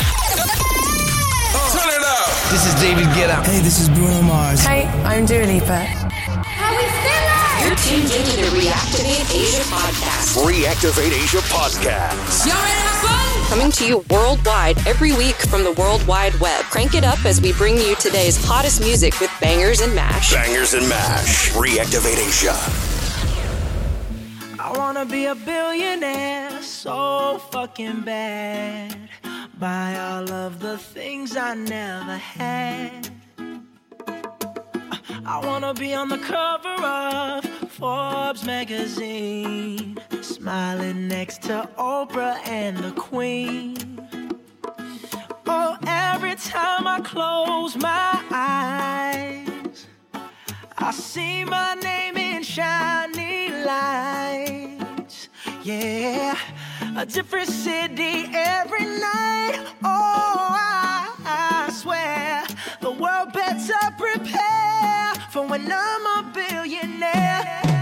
Turn it up. This is David Guetta. Hey, this is Bruno Mars. Hey, I'm Dua Lipa. You're tuned into the Reactivate Asia podcast. Reactivate Asia podcast. Y'all ready to have fun? Coming to you worldwide every week from the World Wide Web. Crank it up as we bring you today's hottest music with bangers and mash. Bangers and mash. Reactivate Asia. I wanna be a billionaire so fucking bad. Buy all of the things I never had. I wanna be on the cover of Forbes magazine, smiling next to Oprah and the Queen. Oh, every time I close my eyes, I see my name in shiny lights. Yeah, a different city every night. Oh, I, I swear the world better prepare for when I'm a billionaire.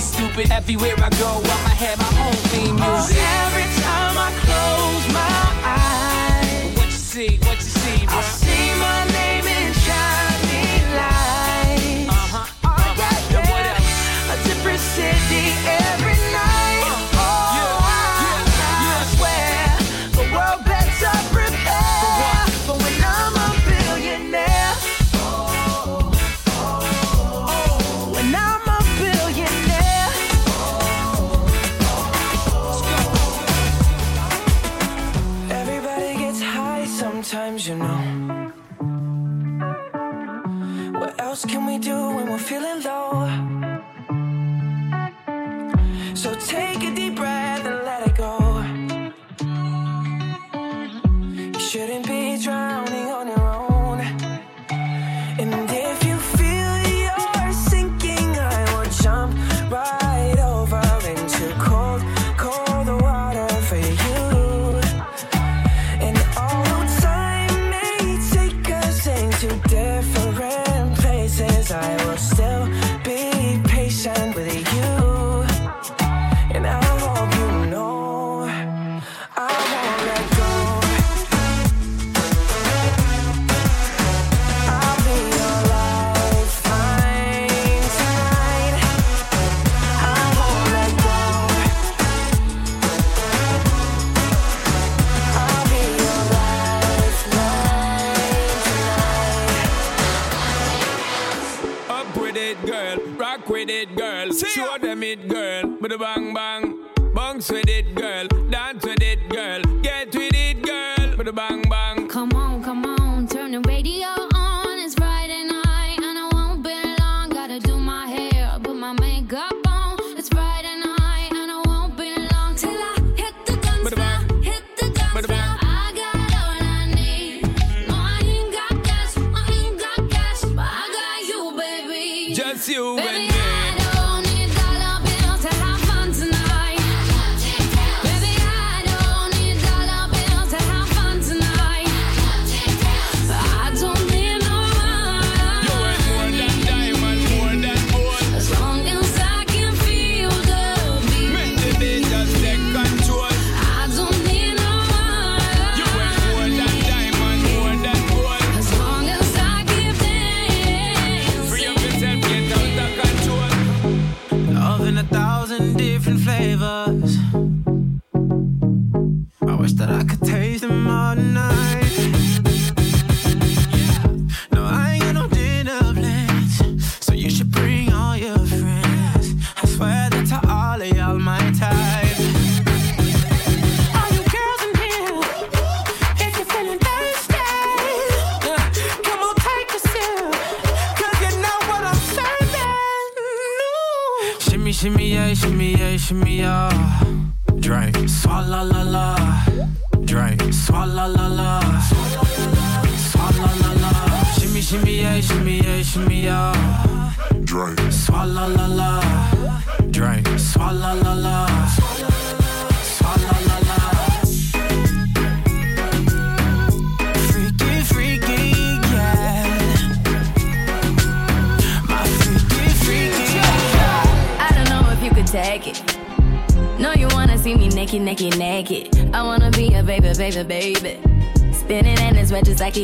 stupid. Everywhere I go, I'ma have my own theme Oh, music. every time I close my eyes, What you see? What you see, I bro? see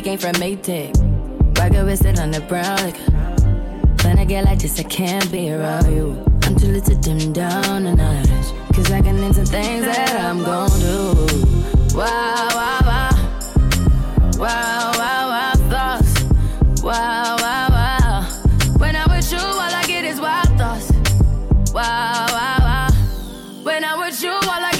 came from Maytag. Rocket wristed on the brown. Like, when I get like this, I can't be around you. I'm too little to dim down the night. Cause I can into things that I'm gon' do. Wow, wow, wow. Wow, wow, wow, thoughts. Wow, wow, wow. When I'm with you, all I get is wild thoughts. Wow, wow, wow. When I'm with you, all I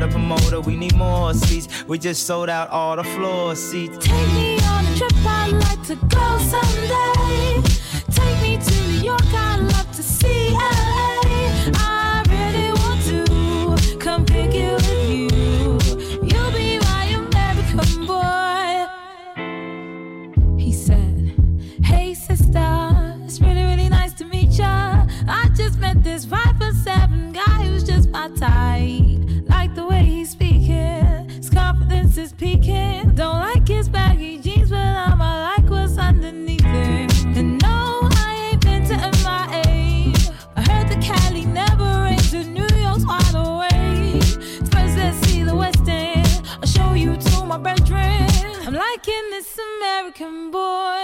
the promoter, we need more seats. We just sold out all the floor seats. Take me on a trip, I'd like to go someday. Take me to New York, I'd love to see LA. I really want to come with you. You be my American boy. He said, Hey sister, it's really, really nice to meet ya. I just met this 5 for 7 guy who's just my type is peeking. Don't like his baggy jeans, but I'ma like what's underneath it. And no, I ain't been to MIA. I heard the Cali never rains in New York's wide awake. First, let's see the West End. I'll show you to my brethren. I'm liking this American boy.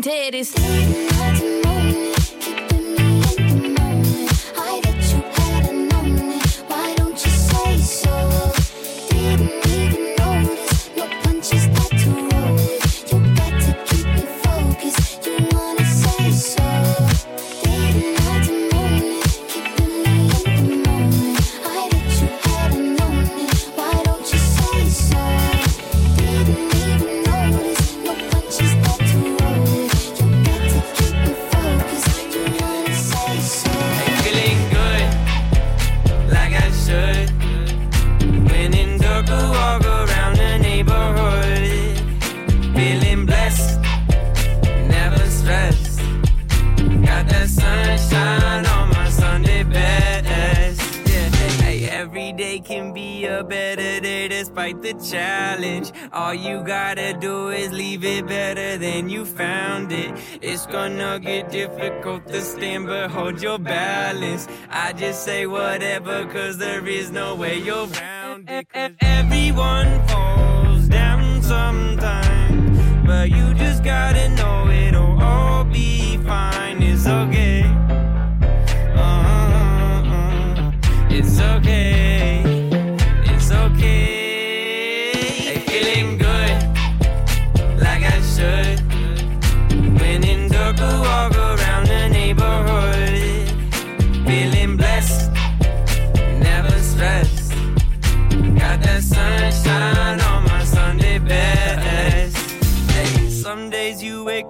titties. difficult to stand, but hold your balance. I just say whatever, cause there is no way you're round it. Everyone falls down sometimes, but you just gotta know it'll all be fine. It's okay. Uh-uh-uh. It's okay.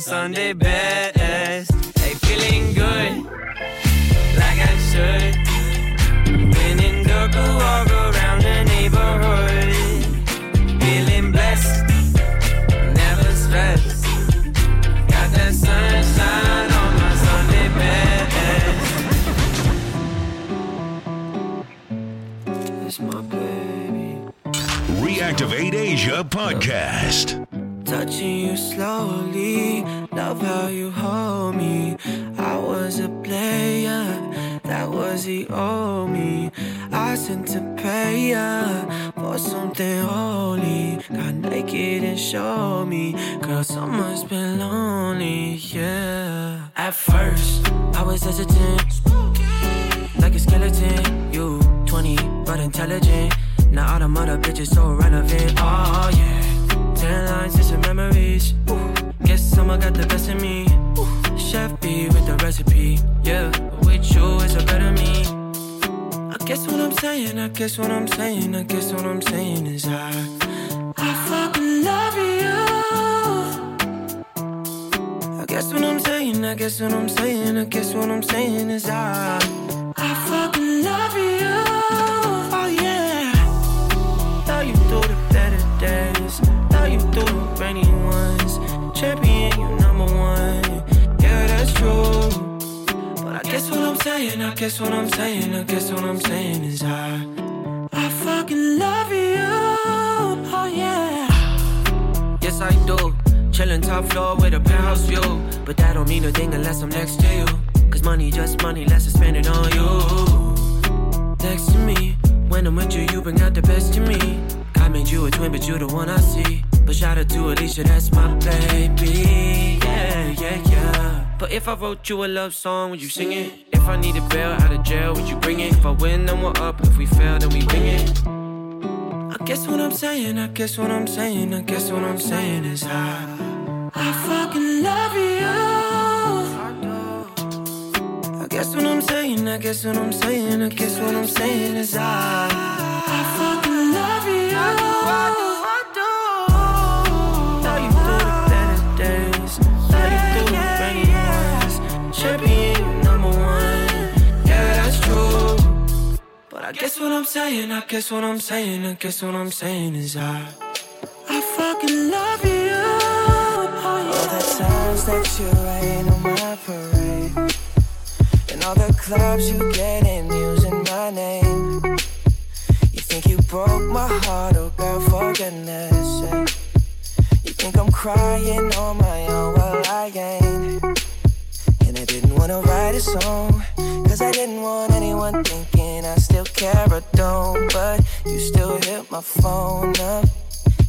Sunday best. Hey, feeling good, like I should. Dark, walk around the neighborhood. Feeling blessed, never stressed. Got that sunshine on my. It's my baby. Reactivate Asia podcast. Touching you slowly, love how you hold me. I was a player, that was the old me. I sent to pay for something holy. Got naked and showed me, girl, summer's been lonely, yeah. At first, I was hesitant, like a skeleton. You 20, but intelligent. Now all the mother bitches so relevant, oh yeah. Ten lines and some memories. Guess someone got the best of me. Chef B with the recipe. Yeah, with you it's a better me. I guess what I'm saying, I guess what I'm saying, I guess what I'm saying is I, I fucking love you. I guess what I'm saying, I guess what I'm saying, I guess what I'm saying is I, I fucking love guess what I'm saying, I guess what I'm saying is I, I fucking love you. Oh yeah. Yes, I do. Chillin' top floor with a penthouse view. But that don't mean a thing unless I'm next to you. Cause money just money, let's just spend it on you. Next to me, when I'm with you, you bring out the best in me. God made you a twin, but you the one I see. But shout out to Alicia, that's my baby. Yeah, yeah, yeah. But if I wrote you a love song, would you sing it? If I need a bail out of jail, would you bring it? If I win, then we're up. If we fail, then we bring it. I guess what I'm saying, I guess what I'm saying, I guess what I'm saying is I, I fucking love you. I guess what I'm saying, I guess what I'm saying, I guess what I'm saying is I, I fucking love you. I guess what I'm saying, I guess what I'm saying, I guess what I'm saying is I, I fucking love you. All the times that you rain on my parade And all the clubs you get in using my name. You think you broke my heart, oh girl, for goodness sake. You think I'm crying on my own, well I ain't I didn't wanna write a song Cause I didn't want anyone thinking I still care or don't But you still hit my phone up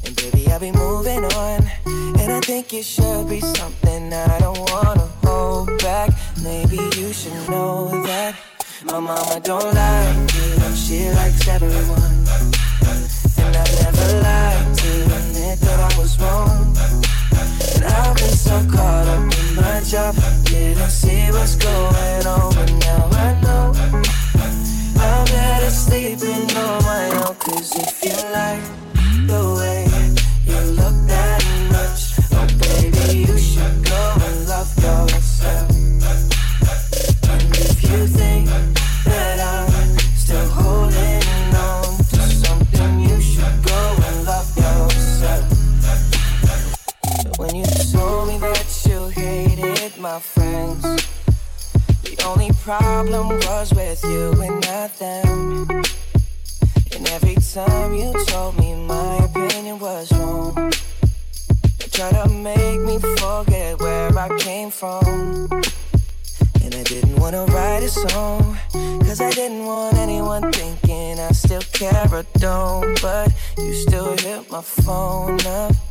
and baby, I'll be moving on. And I think it should be something I don't wanna hold back. Maybe you should know that my mama don't like you. She likes everyone. And I never lied to admit that I was wrong. And I've been so caught up in my job. Didn't see what's going on, but now I know. I'm better sleeping on my own. Cause if you like the way was with you and not them. And every time you told me my opinion was wrong, you try to make me forget where I came from. And I didn't wanna write a song, cause I didn't want anyone thinking I still care or don't. But you still hit my phone up.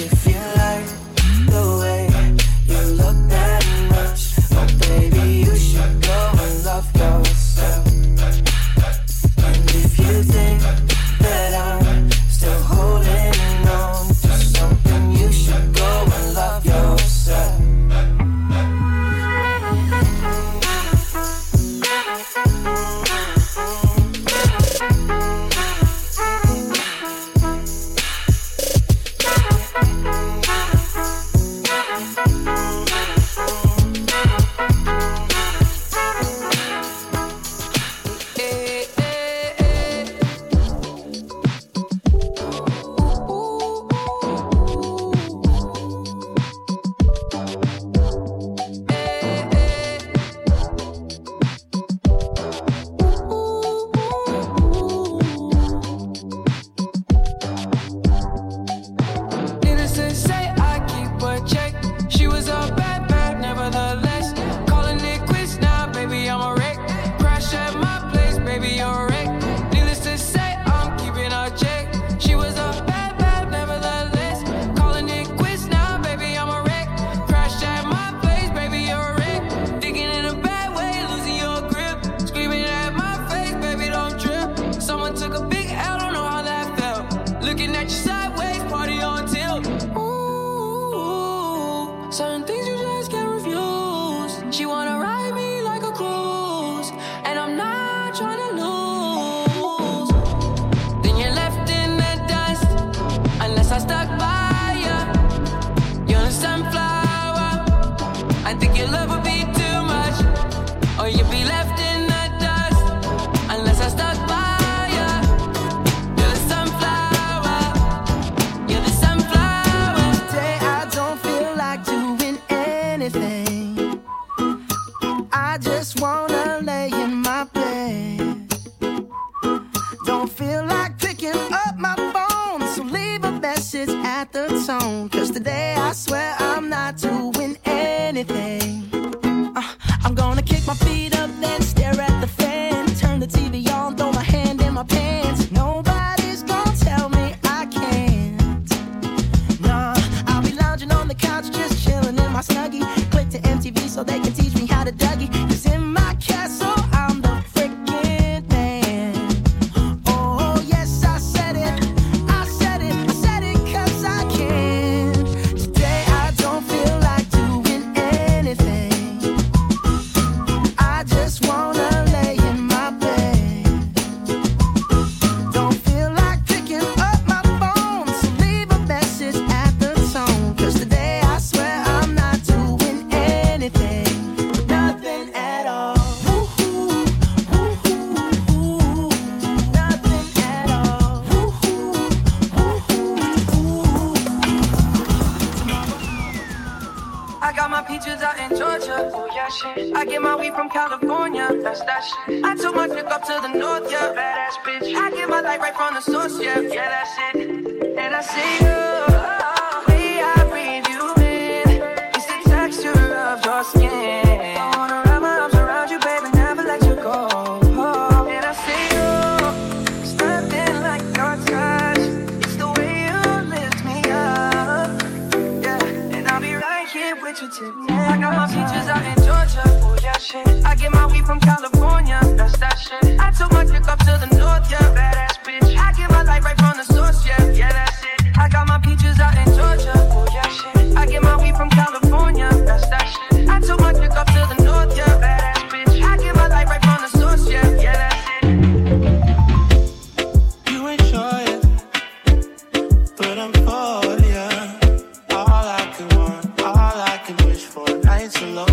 If you like the way Uh, I'm gonna kick my feet up. so long.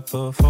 up before.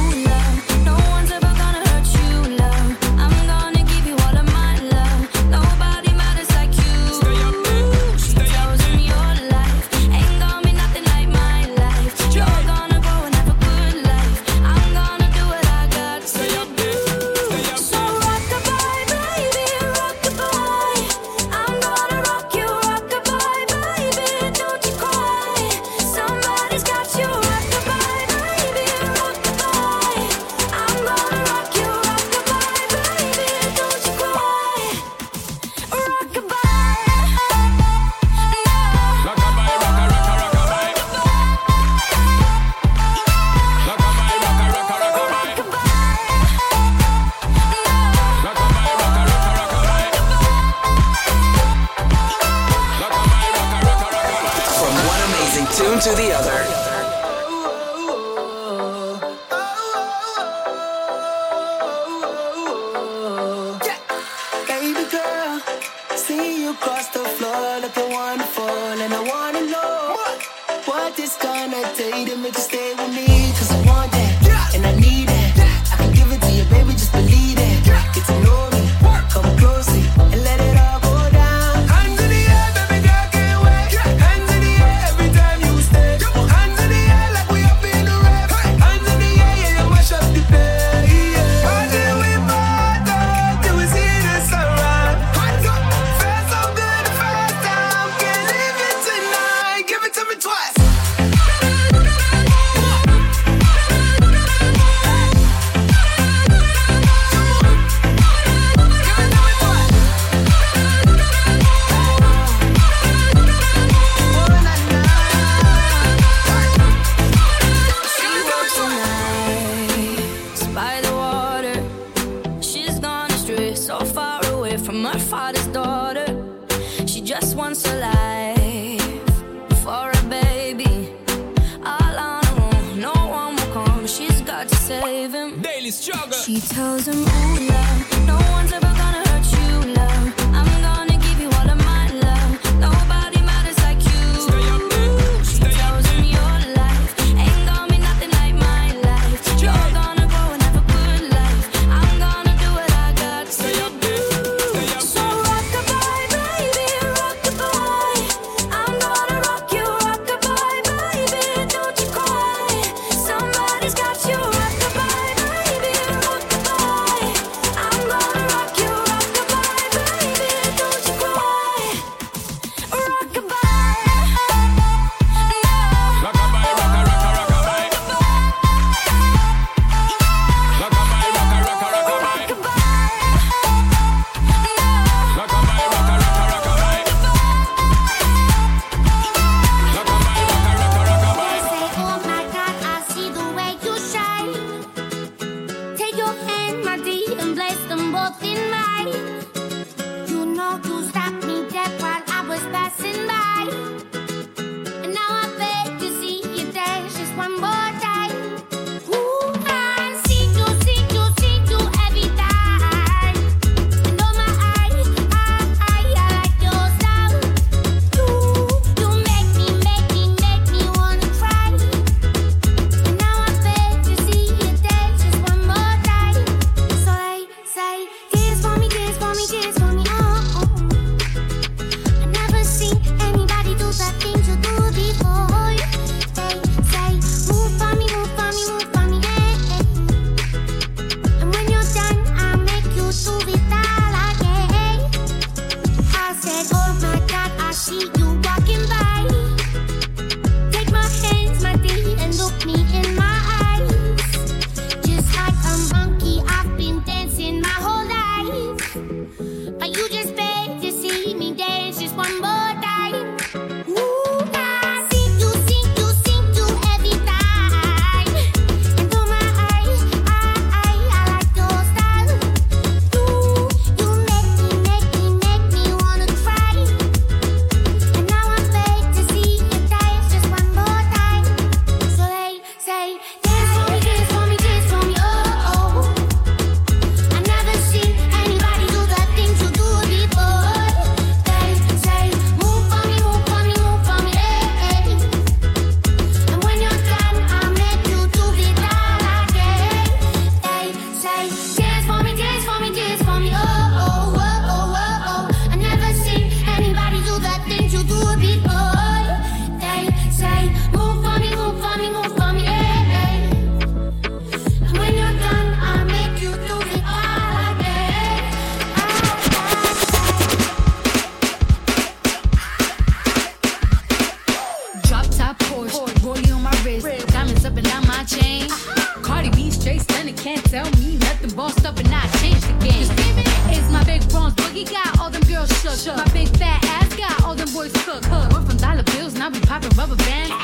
really can't tell me nothing. Bossed up and I changed the game. It's my big bronze boogie got all them girls shook. shook. My big fat ass got all them boys cooked. Cook. We're from dollar bills, now we popping rubber bands.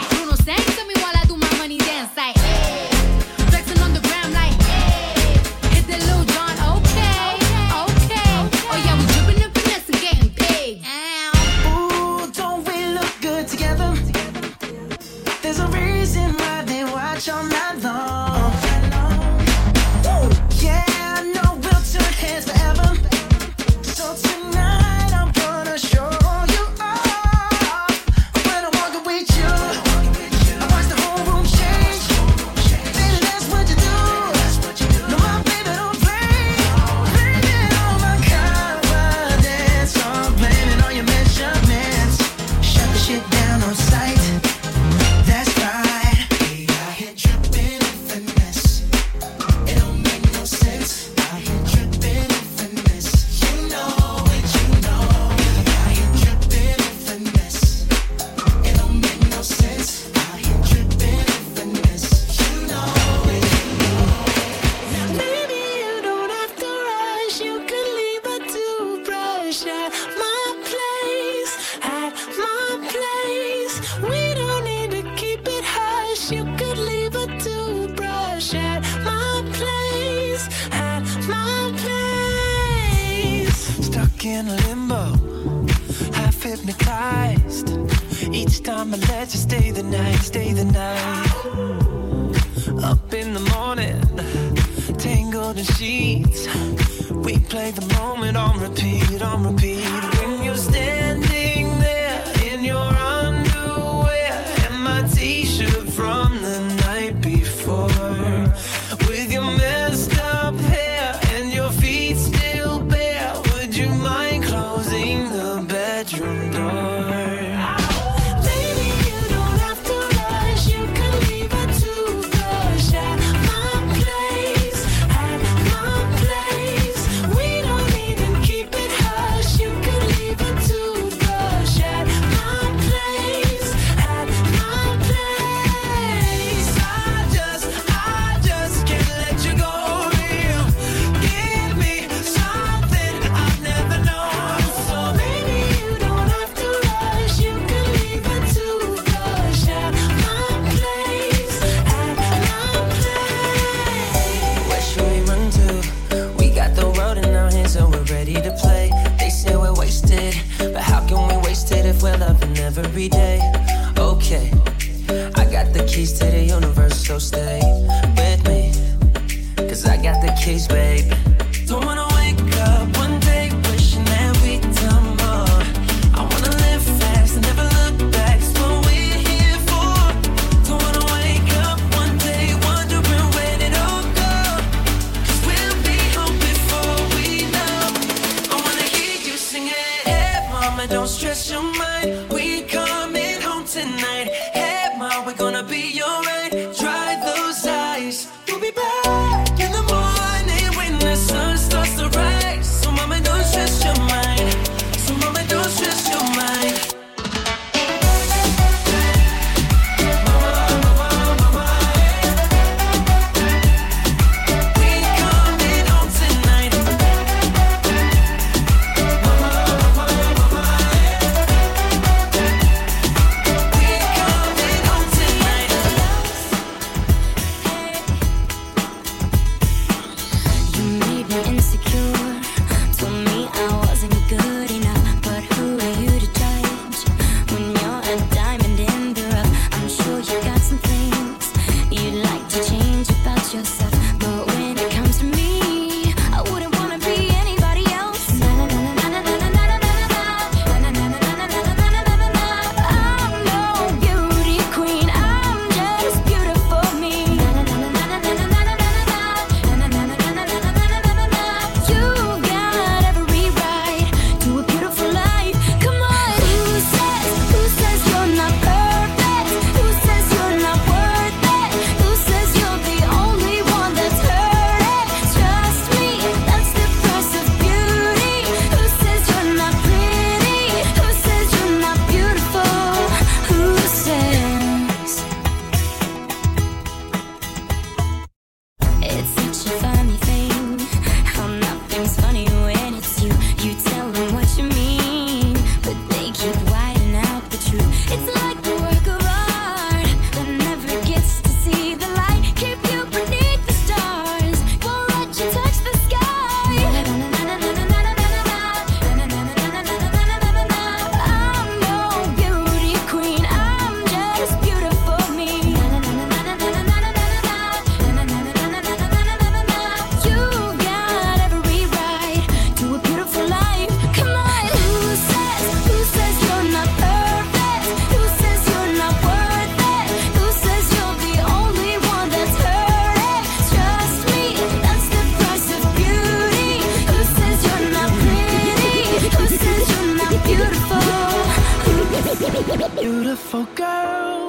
Before,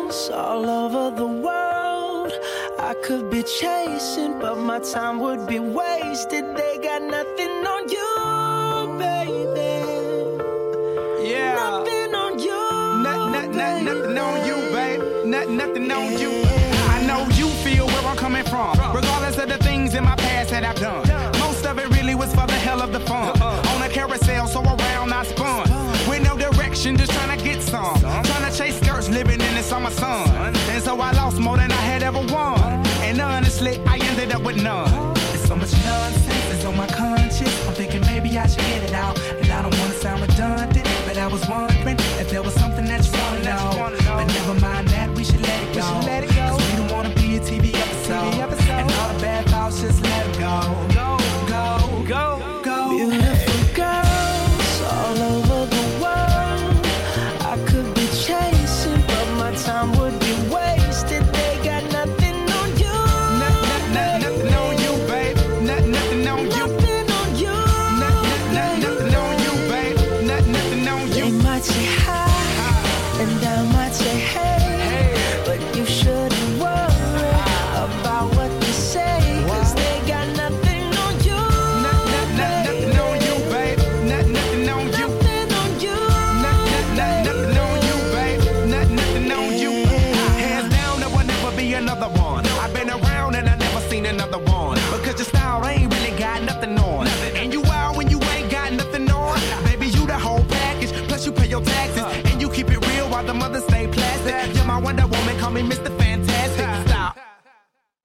girls all over the world. I could be chasing, but my time would be wasted. They got nothing on you, baby. Yeah. Nothing on you. Not, not, not, nothing on you, babe. Not, nothing on you. I know you feel where I'm coming from. Regardless of the things in my past that I've done. Most of it really was for the hell of the fun. Uh-uh. On a carousel, so around I spun. With no direction, just trying to get some. Trying to chase skirts, in the summer sun. And so I lost more than I had ever won. And honestly, I ended up with none. There's so much nonsense that's on my conscience.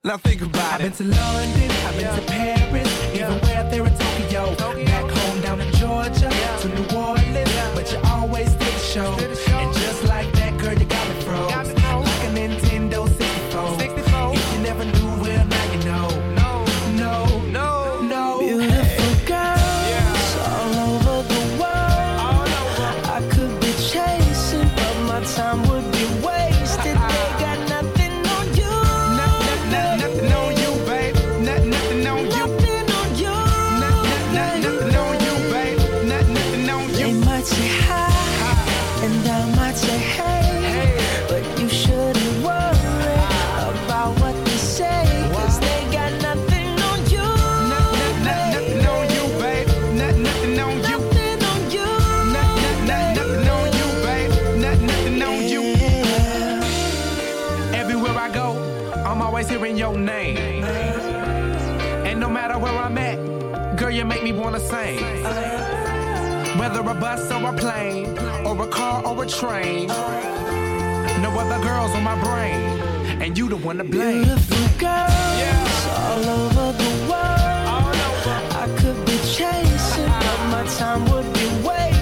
Now think about I've it. been to London, I've been to Paris, even way out there in Tokyo. Back home down in Georgia, to New Orleans, but you always did show. Whether a bus or a plane, or a car or a train. No other girls on my brain, and you the one to blame. Beautiful girls all over the world. I could be chasing, but my time would be wasted.